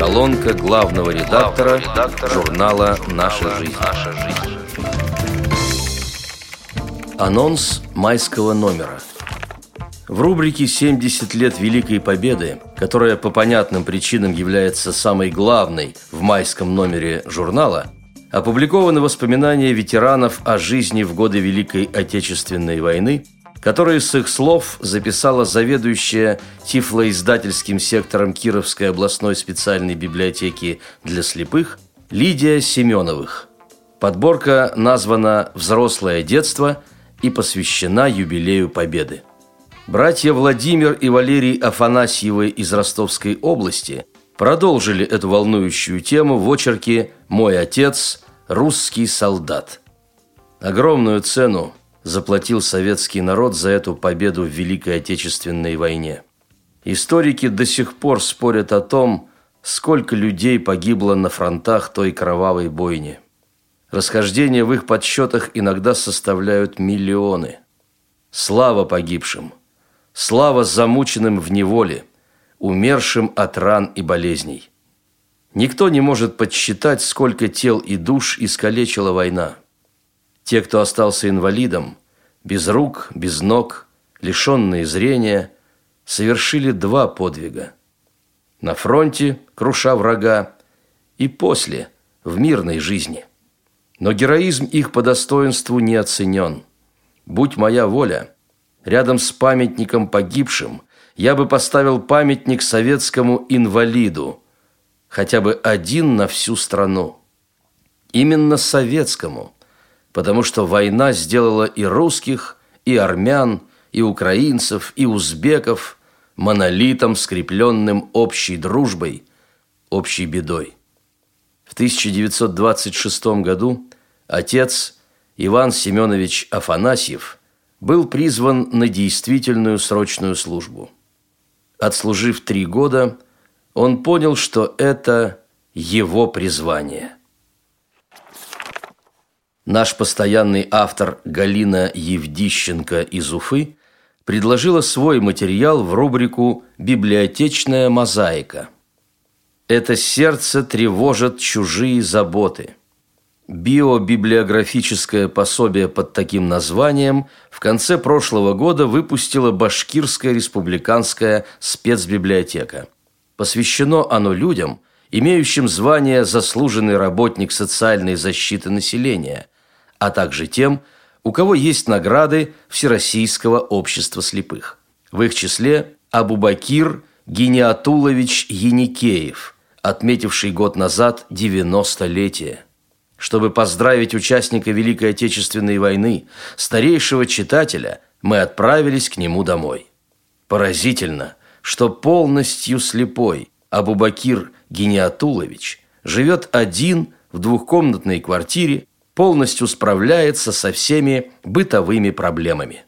Колонка главного редактора, редактора журнала «Наша жизнь». «Наша жизнь». Анонс майского номера. В рубрике «70 лет Великой Победы», которая по понятным причинам является самой главной в майском номере журнала, опубликованы воспоминания ветеранов о жизни в годы Великой Отечественной войны – которые с их слов записала заведующая тифлоиздательским сектором Кировской областной специальной библиотеки для слепых Лидия Семеновых. Подборка названа «Взрослое детство» и посвящена юбилею Победы. Братья Владимир и Валерий Афанасьевы из Ростовской области продолжили эту волнующую тему в очерке «Мой отец – русский солдат». Огромную цену заплатил советский народ за эту победу в Великой Отечественной войне. Историки до сих пор спорят о том, сколько людей погибло на фронтах той кровавой бойни. Расхождения в их подсчетах иногда составляют миллионы. Слава погибшим! Слава замученным в неволе, умершим от ран и болезней! Никто не может подсчитать, сколько тел и душ искалечила война. Те, кто остался инвалидом, без рук, без ног, лишенные зрения, совершили два подвига. На фронте, круша врага, и после, в мирной жизни. Но героизм их по достоинству не оценен. Будь моя воля, рядом с памятником погибшим я бы поставил памятник советскому инвалиду, хотя бы один на всю страну. Именно советскому – потому что война сделала и русских, и армян, и украинцев, и узбеков монолитом, скрепленным общей дружбой, общей бедой. В 1926 году отец Иван Семенович Афанасьев был призван на действительную срочную службу. Отслужив три года, он понял, что это его призвание – Наш постоянный автор Галина Евдищенко из Уфы предложила свой материал в рубрику «Библиотечная мозаика». Это сердце тревожит чужие заботы. Биобиблиографическое пособие под таким названием в конце прошлого года выпустила Башкирская республиканская спецбиблиотека. Посвящено оно людям, имеющим звание «Заслуженный работник социальной защиты населения», а также тем, у кого есть награды Всероссийского общества слепых. В их числе Абубакир Гениатулович Яникеев, отметивший год назад 90-летие. Чтобы поздравить участника Великой Отечественной войны, старейшего читателя, мы отправились к нему домой. Поразительно, что полностью слепой Абубакир Гениатулович живет один в двухкомнатной квартире полностью справляется со всеми бытовыми проблемами.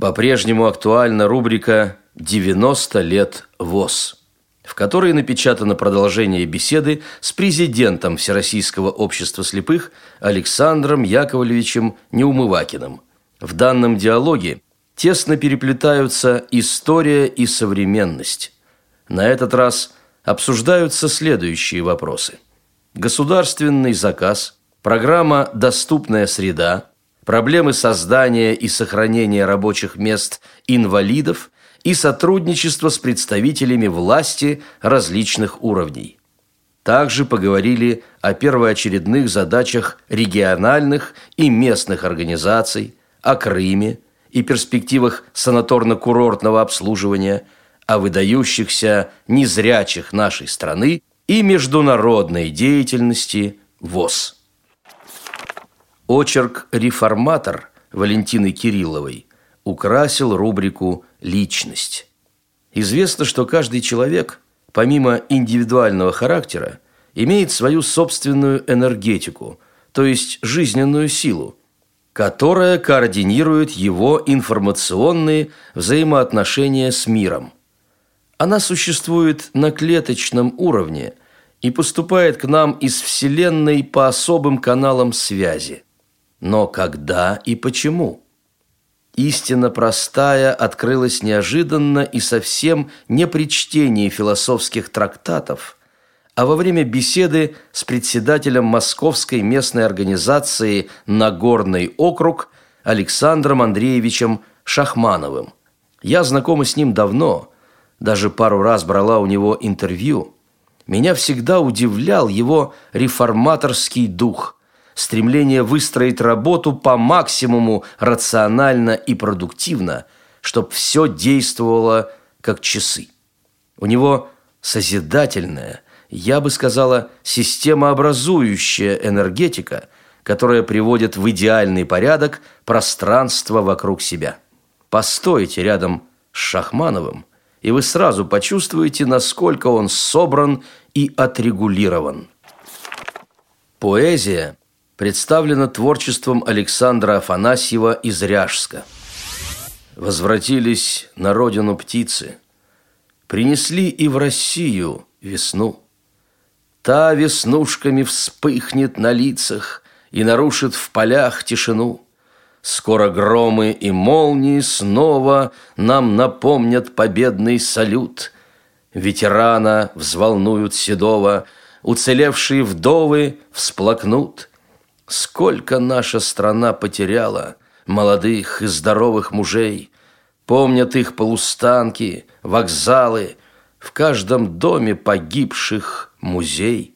По-прежнему актуальна рубрика «90 лет ВОЗ», в которой напечатано продолжение беседы с президентом Всероссийского общества слепых Александром Яковлевичем Неумывакиным. В данном диалоге тесно переплетаются история и современность. На этот раз обсуждаются следующие вопросы. Государственный заказ – Программа «Доступная среда», проблемы создания и сохранения рабочих мест инвалидов и сотрудничество с представителями власти различных уровней. Также поговорили о первоочередных задачах региональных и местных организаций, о Крыме и перспективах санаторно-курортного обслуживания, о выдающихся незрячих нашей страны и международной деятельности ВОЗ. Очерк «Реформатор» Валентины Кирилловой украсил рубрику «Личность». Известно, что каждый человек, помимо индивидуального характера, имеет свою собственную энергетику, то есть жизненную силу, которая координирует его информационные взаимоотношения с миром. Она существует на клеточном уровне и поступает к нам из Вселенной по особым каналам связи – но когда и почему? Истина простая открылась неожиданно и совсем не при чтении философских трактатов, а во время беседы с председателем Московской местной организации «Нагорный округ» Александром Андреевичем Шахмановым. Я знакома с ним давно, даже пару раз брала у него интервью. Меня всегда удивлял его реформаторский дух – стремление выстроить работу по максимуму рационально и продуктивно, чтобы все действовало как часы. У него созидательная, я бы сказала, системообразующая энергетика, которая приводит в идеальный порядок пространство вокруг себя. Постойте рядом с Шахмановым, и вы сразу почувствуете, насколько он собран и отрегулирован. Поэзия представлено творчеством Александра Афанасьева из Ряжска. Возвратились на родину птицы, принесли и в Россию весну. Та веснушками вспыхнет на лицах и нарушит в полях тишину. Скоро громы и молнии снова нам напомнят победный салют. Ветерана взволнуют седого, уцелевшие вдовы всплакнут – Сколько наша страна потеряла молодых и здоровых мужей. Помнят их полустанки, вокзалы, в каждом доме погибших музей.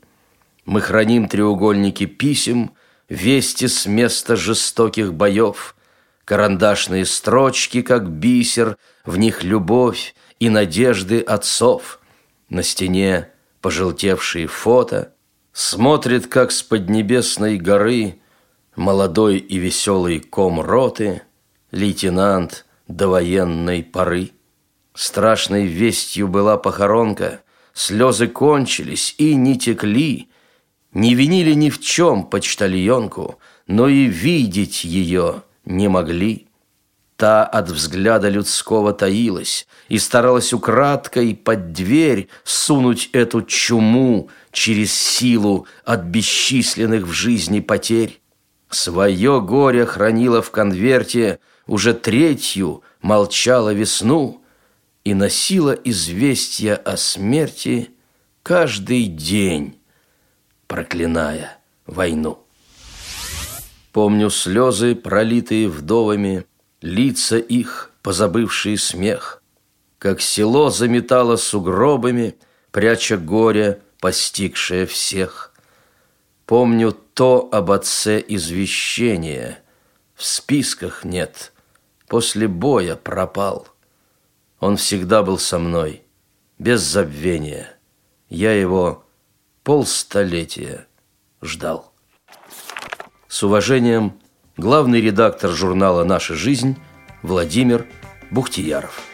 Мы храним треугольники писем, вести с места жестоких боев, карандашные строчки, как бисер, в них любовь и надежды отцов. На стене пожелтевшие фото – Смотрит, как с поднебесной горы Молодой и веселый ком роты, Лейтенант довоенной поры. Страшной вестью была похоронка, Слезы кончились и не текли, Не винили ни в чем почтальонку, Но и видеть ее не могли. Та от взгляда людского таилась И старалась украдкой под дверь Сунуть эту чуму через силу От бесчисленных в жизни потерь. Свое горе хранила в конверте Уже третью молчала весну И носила известия о смерти Каждый день, проклиная войну. Помню слезы, пролитые вдовами, лица их, позабывшие смех, как село заметало сугробами, пряча горе, постигшее всех. Помню то об отце извещение, в списках нет, после боя пропал. Он всегда был со мной, без забвения. Я его полстолетия ждал. С уважением, главный редактор журнала «Наша жизнь» Владимир Бухтияров.